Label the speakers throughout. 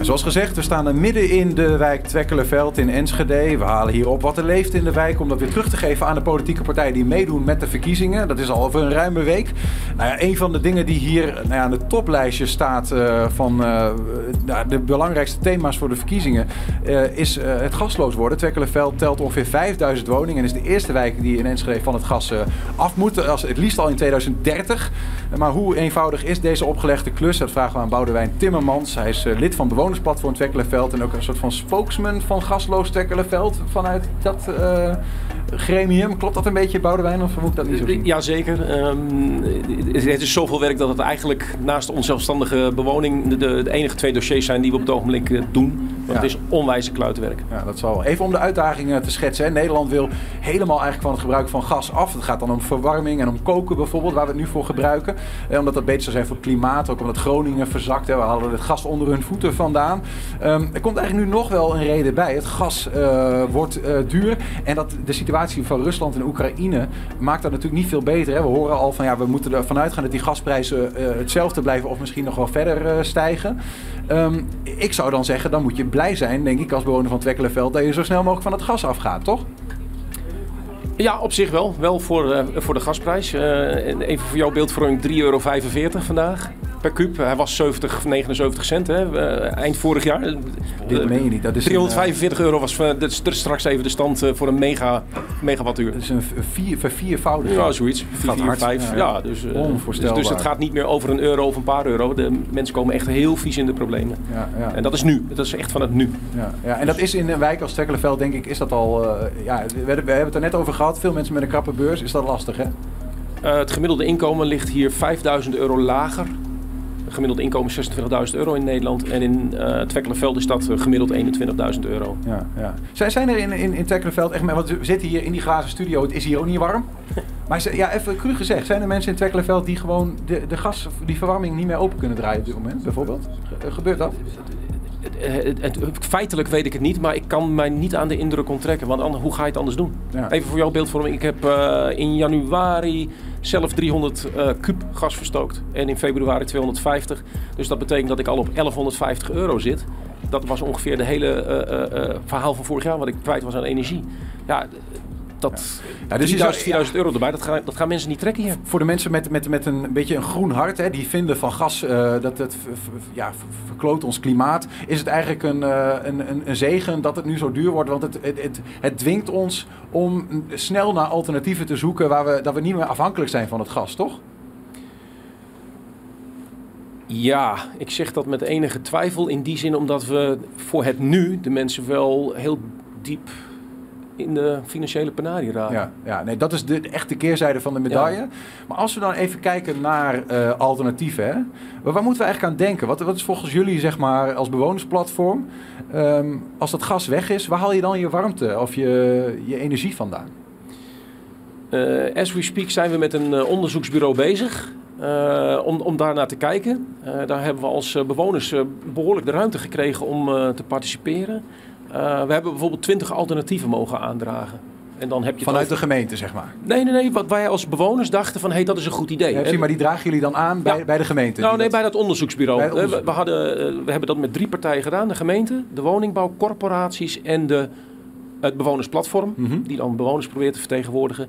Speaker 1: Zoals gezegd, we staan midden in de wijk Twekkelenveld in Enschede. We halen hier op wat er leeft in de wijk om dat weer terug te geven aan de politieke partijen die meedoen met de verkiezingen. Dat is al over een ruime week. Nou ja, een van de dingen die hier nou ja, aan het toplijstje staat uh, van uh, de belangrijkste thema's voor de verkiezingen uh, is het gasloos worden. Twekkelenveld telt ongeveer 5000 woningen en is de eerste wijk die in Enschede van het gas af moet. Als, het liefst al in 2030. Maar hoe eenvoudig is deze opgelegde klus? Dat vragen we aan Boudewijn Timmermans. Hij is lid van bewoners Platform Twekkelenveld en ook een soort van spokesman van Gasloos Twekkelenveld vanuit dat uh, gremium. Klopt dat een beetje, Boudewijn, of moet ik dat niet zo zien?
Speaker 2: Jazeker. Um, het is zoveel werk dat het eigenlijk naast onzelfstandige bewoning de, de, enige twee dossiers zijn die we op het ogenblik eh, doen. Want het is onwijze kluitenwerk.
Speaker 1: Ja, dat zal. Even om de uitdagingen te schetsen. Hè. Nederland wil helemaal eigenlijk van het gebruik van gas af. Het gaat dan om verwarming en om koken bijvoorbeeld, waar we het nu voor gebruiken. Eh, omdat dat beter zou zijn voor het klimaat, ook omdat Groningen verzakt. Hè. We hadden het gas onder hun voeten vandaan. Um, er komt eigenlijk nu nog wel een reden bij. Het gas uh, wordt uh, duur. En dat de situatie van Rusland en Oekraïne maakt dat natuurlijk niet veel beter. Hè. We horen al van ja, we moeten ervan uitgaan dat die gasprijzen uh, hetzelfde blijven of misschien nog wel verder stijgen. Um, ik zou dan zeggen, dan moet je blij zijn, denk ik, als bewoner van Twekkelenveld, dat je zo snel mogelijk van het gas afgaat, toch?
Speaker 2: Ja, op zich wel. Wel voor, uh, voor de gasprijs. Uh, even voor jouw beeldvorming 3,45 euro vandaag per kuub. Hij was 70, 79 cent hè, eind vorig jaar.
Speaker 1: Dit meen je niet. Dat is
Speaker 2: 345 een, euro was dat is straks even de stand voor een mega, megawattuur.
Speaker 1: Dat is een vier.
Speaker 2: Ja, zoiets. 4, 4 5. Ja, ja dus,
Speaker 1: Onvoorstelbaar.
Speaker 2: Dus, dus het gaat niet meer over een euro of een paar euro. De mensen komen echt heel vies in de problemen. Ja, ja. En dat is nu. Dat is echt van het nu.
Speaker 1: Ja, ja. En dat is in een wijk als Stekkelenveld, denk ik, is dat al... Uh, ja, we, we hebben het er net over gehad. Veel mensen met een krappe beurs. Is dat lastig, hè?
Speaker 2: Uh, het gemiddelde inkomen ligt hier 5000 euro lager gemiddeld inkomen 26.000 euro in Nederland. En in uh, Twekkelenveld is dat gemiddeld 21.000 euro.
Speaker 1: Ja, ja. Zijn, zijn er in, in, in Twekkelenveld echt... Want we zitten hier in die glazen studio. Het is hier ook niet warm. Maar ja, even cru gezegd. Zijn er mensen in Twekkelenveld die gewoon de, de gas, die verwarming niet meer open kunnen draaien op dit moment? Bijvoorbeeld? Gebeurt dat?
Speaker 2: Het, feitelijk weet ik het niet, maar ik kan mij niet aan de indruk onttrekken. Want anders, hoe ga je het anders doen? Ja. Even voor jouw beeldvorming. Ik heb uh, in januari zelf 300 uh, kub gas verstookt. En in februari 250. Dus dat betekent dat ik al op 1150 euro zit. Dat was ongeveer de hele uh, verhaal van vorig jaar wat ik kwijt was aan energie. Ja, dat ja. dus 3000, 4000 euro erbij, dat gaan, dat gaan mensen niet trekken hier.
Speaker 1: Voor de mensen met, met, met een beetje een groen hart, hè, die vinden van gas uh, dat het ja, verkloot ons klimaat, is het eigenlijk een, uh, een, een, een, zegen dat het nu zo duur wordt. Want het, het, het, het dwingt ons om snel naar alternatieven te zoeken waar we, dat we niet meer afhankelijk zijn van het gas, toch?
Speaker 2: Ja, ik zeg dat met enige twijfel in die zin omdat we voor het nu de mensen wel heel diep in de financiële penarie raken.
Speaker 1: Ja, ja nee, dat is de, de echte keerzijde van de medaille. Maar als we dan even kijken naar uh, alternatieven, hè? Waar, waar, moeten we eigenlijk aan denken? Wat, wat is volgens jullie, zeg maar, als bewonersplatform, um, als dat gas weg is, waar haal je dan je warmte of je, je energie vandaan?
Speaker 2: Uh, as we speak zijn we met een uh, onderzoeksbureau bezig. Uh, om, om daar naar te kijken. Daar hebben we als bewoners behoorlijk de ruimte gekregen om te participeren. Uh, we hebben bijvoorbeeld 20 alternatieven mogen aandragen.
Speaker 1: En dan heb je Vanuit de gemeente, zeg maar?
Speaker 2: Nee, nee, nee. Wat wij als bewoners dachten van, hé, hey, dat is een goed idee.
Speaker 1: Ja, maar die dragen jullie dan aan bij, ja. bij de gemeente?
Speaker 2: Nou, nee, dat... bij dat onderzoeksbureau. Bij onderzoek. we, hadden, uh, we hebben dat met drie partijen gedaan. De gemeente, de woningbouwcorporaties en de, het bewonersplatform. Mm -hmm. Die dan bewoners probeert te vertegenwoordigen.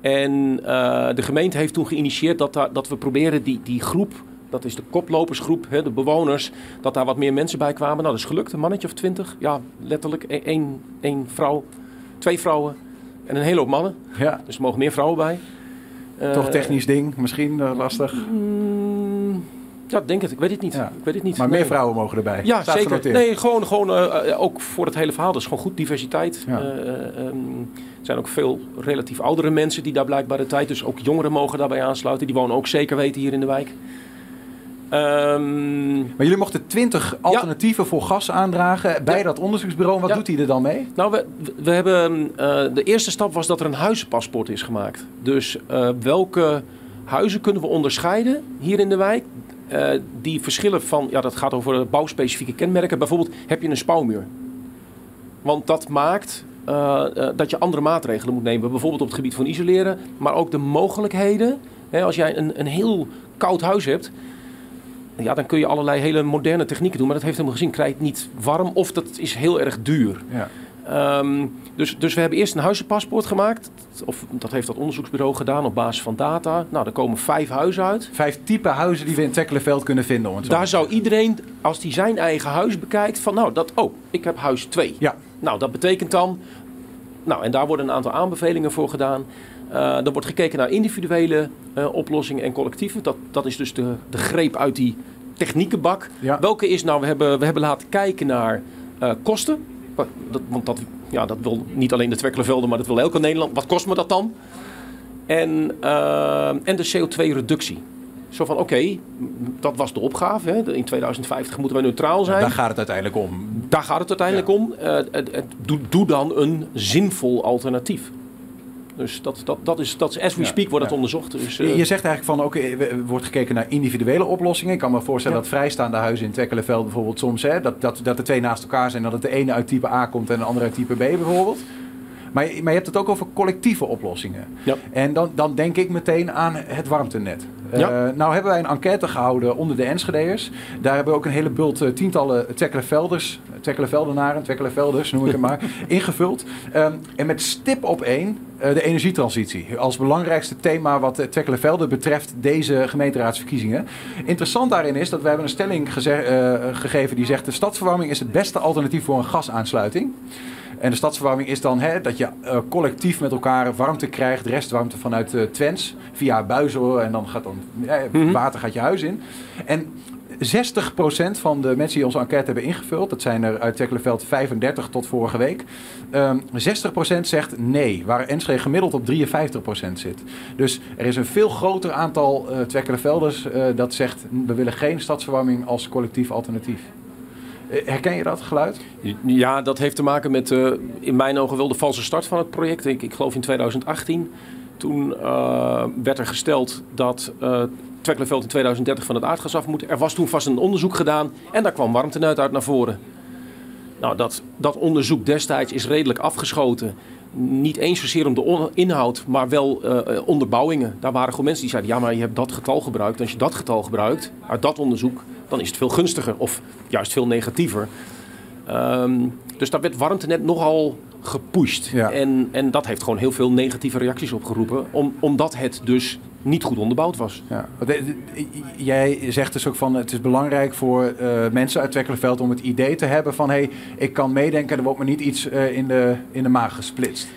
Speaker 2: En uh, de gemeente heeft toen geïnitieerd dat, dat we proberen die, die groep dat is de koplopersgroep, hè, de bewoners, dat daar wat meer mensen bij kwamen. Nou, dat is gelukt, een mannetje of twintig. Ja, letterlijk e-, één, één vrouw, twee vrouwen en een hele hoop mannen. Ja. Dus er mogen meer vrouwen bij.
Speaker 1: Toch uh, technisch ding, misschien uh, lastig?
Speaker 2: Mm, ja, denk het. Ik weet het niet. Ja. Ik weet het niet.
Speaker 1: Maar nee. meer vrouwen mogen erbij.
Speaker 2: Ja, Staat zeker. Nee, gewoon, gewoon uh, ook voor het hele verhaal. Dat is gewoon goed diversiteit. Ja. Um, er zijn ook veel relatief oudere mensen die daar blijkbaar de tijd. Dus ook jongeren mogen daarbij aansluiten. Die wonen ook zeker weten hier in de wijk.
Speaker 1: Um, maar jullie mochten 20 alternatieven ja. voor gas aandragen bij ja. dat onderzoeksbureau. Wat ja. doet hij er dan mee?
Speaker 2: Nou, we, we hebben, uh, de eerste stap was dat er een huizenpaspoort is gemaakt. Dus uh, welke huizen kunnen we onderscheiden hier in de wijk? Uh, die verschillen van, ja, dat gaat over bouwspecifieke kenmerken. Bijvoorbeeld, heb je een spouwmuur? Want dat maakt dat je andere maatregelen moet nemen. Bijvoorbeeld op het gebied van isoleren, maar ook de mogelijkheden. Hè, als jij een, een heel koud huis hebt, ja, dan kun je allerlei hele moderne technieken doen. Maar dat heeft helemaal gezien. Krijg je het niet warm of dat is heel erg duur. Ja. Ehm, dus, dus we hebben eerst een huizenpaspoort gemaakt. Of dat heeft dat onderzoeksbureau gedaan op basis van data. Nou, er komen vijf huizen uit.
Speaker 1: Vijf type huizen die we in Tekkelenveld kunnen vinden.
Speaker 2: Daar zou iedereen, als die zijn eigen huis bekijkt, van nou, dat, oh, ik heb huis 2. Ja. Nou, dat betekent dan... Nou, en daar worden een aantal aanbevelingen voor gedaan. Uh, er wordt gekeken naar individuele uh, oplossingen en collectieven. Dat, dat is dus de, de greep uit die techniekenbak. Ja. Welke is nou, we hebben, we hebben laten kijken naar uh, kosten. Dat, want dat, ja, dat wil niet alleen de Twekkelenvelden, maar dat wil elke Nederland. Wat kost me dat dan? En, en de CO2-reductie. Zo van, oké, dat was de opgave. Hè. In 2050 moeten we neutraal zijn.
Speaker 1: daar gaat het uiteindelijk om.
Speaker 2: Daar gaat het uiteindelijk om. doe, doe dan een zinvol alternatief. Dus dat, dat, dat, is, dat is, as we speak, wordt het onderzocht. Dus,
Speaker 1: je eh, zegt eigenlijk van, oké, er wordt gekeken naar individuele oplossingen. Ik kan me voorstellen dat vrijstaande huizen in Twekkelenveld bijvoorbeeld soms, hè, dat, dat, dat de twee naast elkaar zijn, dat het de ene uit type A komt en de andere uit type B bijvoorbeeld. Maar, maar je hebt het ook over collectieve oplossingen. En dan, dan denk ik meteen aan het warmtenet. Ja. Uh, nou hebben wij een enquête gehouden onder de Enschede'ers. Daar hebben we ook een hele bult uh, tientallen Twekkelenvelders, Twekkelenveldenaren, Twekkelenvelders noem ik het maar, ingevuld. Um, en met stip op één uh, de energietransitie. Als belangrijkste thema wat Twekkelenvelden betreft deze gemeenteraadsverkiezingen. Interessant daarin is dat wij hebben een stelling gegeven die zegt... de stadsverwarming is het beste alternatief voor een gasaansluiting. En de stadsverwarming is dan hè, dat je uh, collectief met elkaar warmte krijgt, restwarmte vanuit uh, Twents, via buizen en dan gaat dan mm water gaat je huis in. En 60% van de mensen die onze enquête hebben ingevuld, dat zijn er uit Tekkelenveld 35 tot vorige week, um, ehm, 60% zegt nee, waar Enschede gemiddeld op 53% zit. Dus er is een veel groter aantal uh, Twekkelenvelders uh, dat zegt we willen geen stadsverwarming als collectief alternatief. Eh, herken je dat geluid?
Speaker 2: Ja, dat heeft te maken met uh, in mijn ogen wel de valse start van het project. Ik, ik geloof in 2018. Toen uh, werd er gesteld dat uh, Twekkelenveld in 2030 van het aardgas af moet. Er was toen vast een onderzoek gedaan en daar kwam warmtenuit uit naar voren. Nou, dat, dat onderzoek destijds is redelijk afgeschoten. Niet eens zozeer om de inhoud, maar wel uh, onderbouwingen. Daar waren gewoon mensen die zeiden: ja, maar je hebt dat getal gebruikt. Als je dat getal gebruikt uit dat onderzoek, dan is het veel gunstiger of juist veel negatiever. Um, dus daar werd warmtenet nogal gepusht. En, en dat heeft gewoon heel veel negatieve reacties opgeroepen, om, omdat het dus niet goed onderbouwd was. Ja.
Speaker 1: Jij zegt dus ook van het is belangrijk voor uh, mensen uit Twekkelenveld om het idee te hebben van hé, hey, ik kan meedenken, er wordt me niet iets uh, in, de, in de maag gesplitst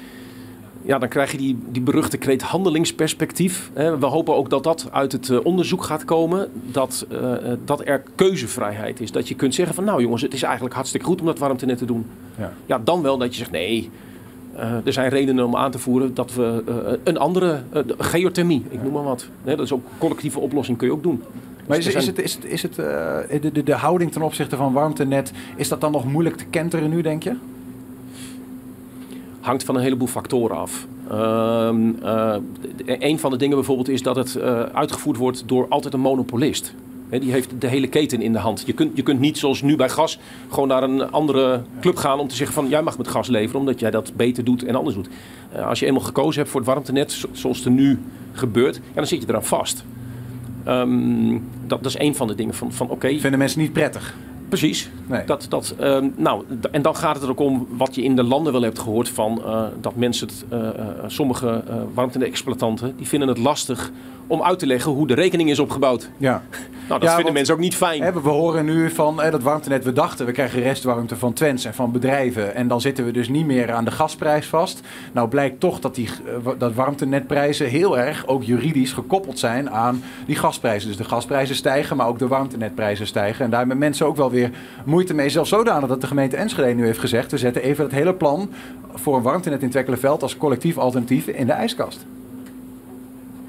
Speaker 2: ja, dan krijg je die, die beruchte kreet handelingsperspectief. We hopen ook dat dat uit het eh, onderzoek gaat komen. Dat, uh, dat er keuzevrijheid is. Dat je kunt zeggen van nou jongens, het is eigenlijk hartstikke goed om dat warmtenet te doen. Ja, ja dan wel dat je zegt nee, uh, er zijn redenen om aan te voeren dat we een andere geothermie, ik noem maar wat. dat is ook een collectieve oplossing kun je ook doen.
Speaker 1: Maar is, is, het, is het, is het de, de, de houding ten opzichte van warmtenet, is dat dan nog moeilijk te kenteren nu, denk je?
Speaker 2: Hangt van een heleboel factoren af. Uh, uh, een van de dingen bijvoorbeeld is dat het uh, uitgevoerd wordt door altijd een monopolist. Die heeft de hele keten in de hand. Je kunt, je kunt niet zoals nu bij gas gewoon naar een andere club gaan om te zeggen van jij mag met gas leveren omdat jij dat beter doet en anders doet. Uh, als je eenmaal gekozen hebt voor het warmtenet zoals er nu gebeurt, ja, dan zit je eraan vast. Um, dat, dat, is een van de dingen van, van oké.
Speaker 1: Vinden mensen niet prettig?
Speaker 2: Precies. Nee. Dat, dat, uh, nou, en dan gaat het er ook om wat je in de landen wel hebt gehoord van uh, dat mensen, het, uh, sommige warmte-exploitanten, die vinden het lastig om uit te leggen hoe de rekening is opgebouwd. Ja. Nou, dat vinden mensen ook niet fijn.
Speaker 1: Hè, we horen nu van hè, dat warmtenet, we dachten we krijgen restwarmte van Twents en van bedrijven. En dan zitten we dus niet meer aan de gasprijs vast. Nou blijkt toch dat die dat warmtenetprijzen heel erg ook juridisch gekoppeld zijn aan die gasprijzen. Dus de gasprijzen stijgen, maar ook de warmtenetprijzen stijgen. En daar hebben mensen ook wel weer moeite mee. Zelfs zodanig dat de gemeente Enschede nu heeft gezegd... we zetten even het hele plan voor een warmtenet in Twekkelenveld... als collectief alternatief in de ijskast.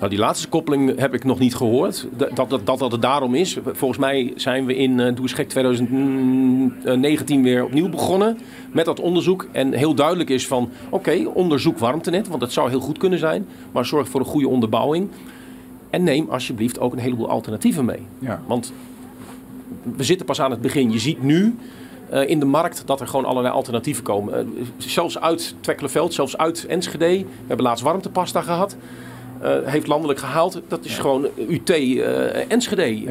Speaker 2: Nou, die laatste koppeling heb ik nog niet gehoord. Dat dat, dat, dat het daarom is. Volgens mij zijn we in uh, Doe 2019 weer opnieuw begonnen met dat onderzoek. En heel duidelijk is van, oké, onderzoek warmtenet. Want dat zou heel goed kunnen zijn. Maar zorg voor een goede onderbouwing. En neem alsjeblieft ook een heleboel alternatieven mee. Ja. Want we zitten pas aan het begin. Je ziet nu uh, in de markt dat er gewoon allerlei alternatieven komen. Uh, zelfs uit Twekkelenveld, zelfs uit Enschede. We hebben laatst warmtepasta gehad. Heeft landelijk gehaald. Dat is gewoon UT Enschede.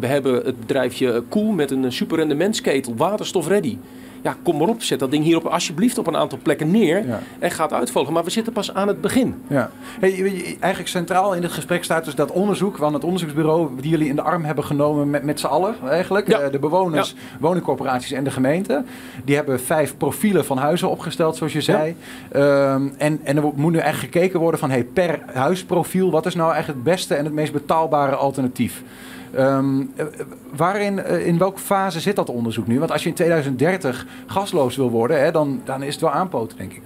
Speaker 2: we hebben het bedrijfje Cool met een super rendementsketel, waterstof ready ja, kom maar op, zet dat ding hier op, alsjeblieft op een aantal plekken neer en gaat uitvolgen. Maar we zitten pas aan het begin.
Speaker 1: Ja. Hey, eigenlijk centraal in het gesprek staat dus dat onderzoek van het onderzoeksbureau die jullie in de arm hebben genomen met, met z'n allen eigenlijk. Ja. Eh, de bewoners, woningcorporaties en de gemeente. Die hebben vijf profielen van huizen opgesteld, zoals je zei. Ehm, en, en er moet nu eigenlijk gekeken worden van hey, per huisprofiel, wat is nou eigenlijk het beste en het meest betaalbare alternatief? Um, waarin, eh, in welke fase zit dat onderzoek nu? Want als je in 2030 gasloos wil worden, hè, dan, dan is het wel aanpoten, denk ik.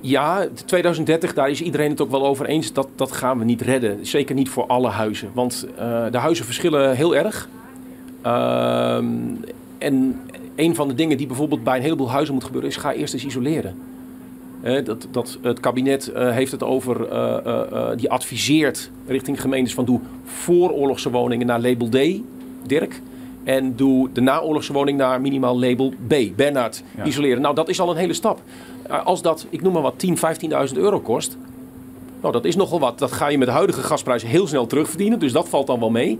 Speaker 2: Ja, 2030, daar is iedereen het ook wel over eens. Dat, dat gaan we niet redden. Zeker niet voor alle huizen. Want de huizen verschillen heel erg. Ehm, en een van de dingen die bijvoorbeeld bij een heleboel huizen moet gebeuren, is ga eerst eens isoleren dat, dat, het kabinet uh, heeft het over, uh, die adviseert richting gemeentes van doe vooroorlogse woningen naar label D, Dirk. En doe de naoorlogse woning naar minimaal label B, Bernard, isoleren. Nou, dat is al een hele stap. als dat, ik noem maar wat, 10, 15.000 euro kost, nou, dat is nogal wat. Dat ga je met de huidige gasprijzen heel snel terugverdienen, dus dat valt dan wel mee.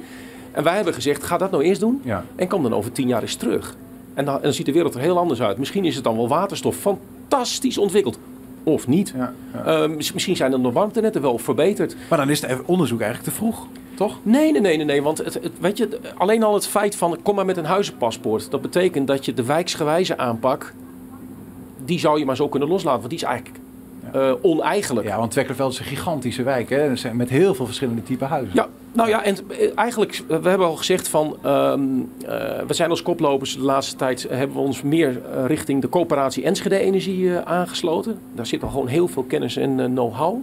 Speaker 2: En wij hebben gezegd, ga dat nou eerst doen ja. en kom dan over 10 jaar eens terug. En dan, en dan ziet de wereld er heel anders uit. Misschien is het dan wel waterstof fantastisch ontwikkeld of niet. Ja, ehm, misschien zijn nog warmtenetten wel verbeterd.
Speaker 1: Maar dan is het onderzoek eigenlijk te vroeg, toch?
Speaker 2: Nee, nee, nee, nee. nee want het, het, weet je, alleen al het feit van kom maar met een huizenpaspoort. Dat betekent dat je de wijksgewijze aanpak, die zou je maar zo kunnen loslaten. Want die is eigenlijk uh, oneigenlijk.
Speaker 1: Ja, want Twekkerveld is een gigantische wijk, hè? Met heel veel verschillende type huizen.
Speaker 2: Ja, nou ja, en eh, eigenlijk, we hebben al gezegd van, ehm, eh, we zijn als koplopers de laatste tijd, hebben we ons meer richting de coöperatie Enschede Energie aangesloten. Daar zit al gewoon heel veel kennis en know-how.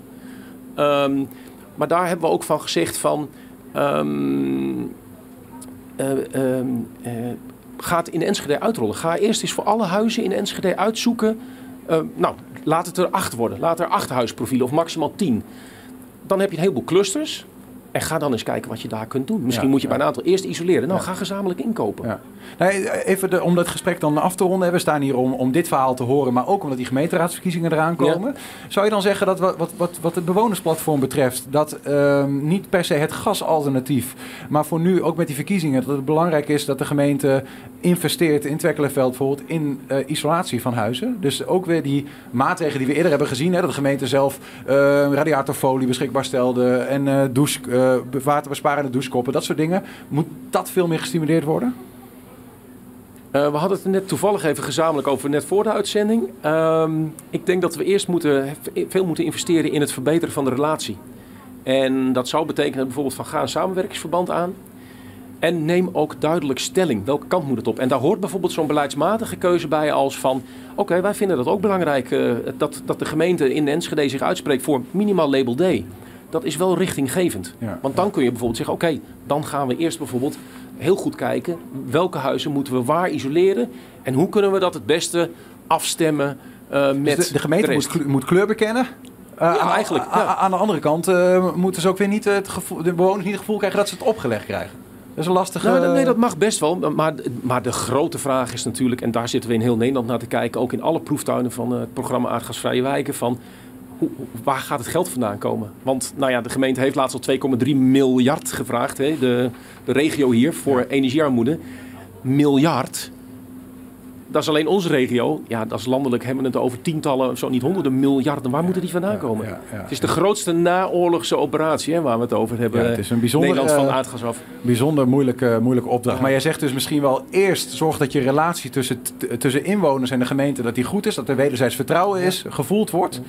Speaker 2: Ehm, maar daar hebben we ook van gezegd van, um, ga het in Enschede uitrollen. Ga eerst eens voor alle huizen in Enschede uitzoeken. nou, Laat het er acht worden. Laat er acht huisprofielen of maximaal tien. Dan heb je een heleboel clusters. En ga dan eens kijken wat je daar kunt doen. Misschien moet je bij een aantal eerst isoleren. Nou, ga gezamenlijk inkopen.
Speaker 1: Nee, even de, om dat gesprek dan af te ronden. We staan hier om, om dit verhaal te horen, maar ook omdat die gemeenteraadsverkiezingen eraan komen. Zou je dan zeggen dat wat, wat, wat, wat het bewonersplatform betreft, dat ehm, niet per se het gasalternatief, maar voor nu ook met die verkiezingen, dat het belangrijk is dat de gemeente investeert in Twekkelenveld bijvoorbeeld in uh, isolatie van huizen. Dus ook weer die maatregelen die we eerder hebben gezien, hè, dat de gemeente zelf uh, radiatorfolie beschikbaar stelde en uh, douche, waterbesparende douchekoppen, dat soort dingen. Moet dat veel meer gestimuleerd worden?
Speaker 2: Uh, we hadden het net toevallig even gezamenlijk over net voor de uitzending. Uh, ik denk dat we eerst moeten, veel moeten investeren in het verbeteren van de relatie. En dat zou betekenen bijvoorbeeld van ga een samenwerkingsverband aan. En neem ook duidelijk stelling. Welke kant moet het op? En daar hoort bijvoorbeeld zo'n beleidsmatige keuze bij als van... oké, wij vinden dat ook belangrijk uh, dat, dat de gemeente in Enschede zich uitspreekt voor minimaal label D. Dat is wel richtinggevend. Want dan kun je bijvoorbeeld zeggen, oké, dan gaan we eerst bijvoorbeeld heel goed kijken welke huizen moeten we waar isoleren en hoe kunnen we dat het beste afstemmen uh, met
Speaker 1: dus de, de gemeente moet, moet, kleur bekennen. Uh, ja, aan, eigenlijk. Aan de andere kant uh, moeten ze ook weer niet het gevoel, de bewoners niet het gevoel krijgen dat ze het opgelegd krijgen. Dat is een lastige.
Speaker 2: Nou, nee, dat mag best wel. Maar, maar de grote vraag is natuurlijk, en daar zitten we in heel Nederland naar te kijken, ook in alle proeftuinen van het programma Aardgasvrije Wijken, van hoe, waar gaat het geld vandaan komen? Want nou ja, de gemeente heeft laatst al 2,3 miljard gevraagd. Hè? De, de regio hier voor energiearmoede. Miljard. Dat is alleen onze regio. Ja, dat is landelijk hebben we het over tientallen, zo niet honderden miljarden. Waar moeten die vandaan komen? Ja, het is de grootste naoorlogse operatie hè, waar we het over hebben. het is een bijzonder, Nederland van eh, aardgas af.
Speaker 1: Bijzonder moeilijke, moeilijke opdracht. Maar jij zegt dus misschien wel eerst zorg dat je relatie tussen, tussen inwoners en de gemeente dat die goed is. Dat er wederzijds vertrouwen is, gevoeld wordt.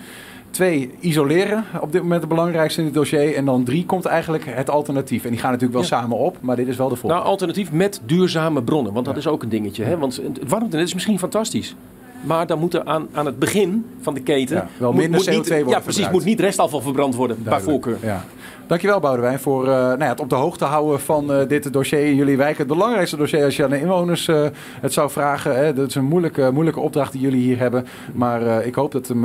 Speaker 1: Twee, isoleren op dit moment het belangrijkste in het dossier. En dan drie komt eigenlijk het alternatief. En die gaan natuurlijk wel samen op, maar dit is wel de volgende.
Speaker 2: Nou, alternatief met duurzame bronnen. Want dat is ook een dingetje. Hè? Want het warmtenet is misschien fantastisch. Maar dan moet er aan, aan het begin van de keten...
Speaker 1: wel minder CO2
Speaker 2: niet,
Speaker 1: worden
Speaker 2: Ja, precies. moet niet restafval verbrand worden, Duidelijk, bij voorkeur.
Speaker 1: Ja. Dankjewel Boudewijn voor uh, nou ja, het op de hoogte houden van uh, dit dossier in jullie wijk. Het belangrijkste dossier als je aan de inwoners uh, het zou vragen. Hè. Dat is een moeilijke, moeilijke opdracht die jullie hier hebben. Maar ik hoop dat hem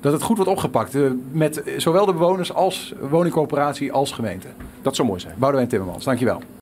Speaker 1: dat het goed wordt opgepakt. Uh, met zowel de bewoners als woningcorporatie als gemeente.
Speaker 2: Dat zou mooi zijn.
Speaker 1: Boudewijn Timmermans, dankjewel.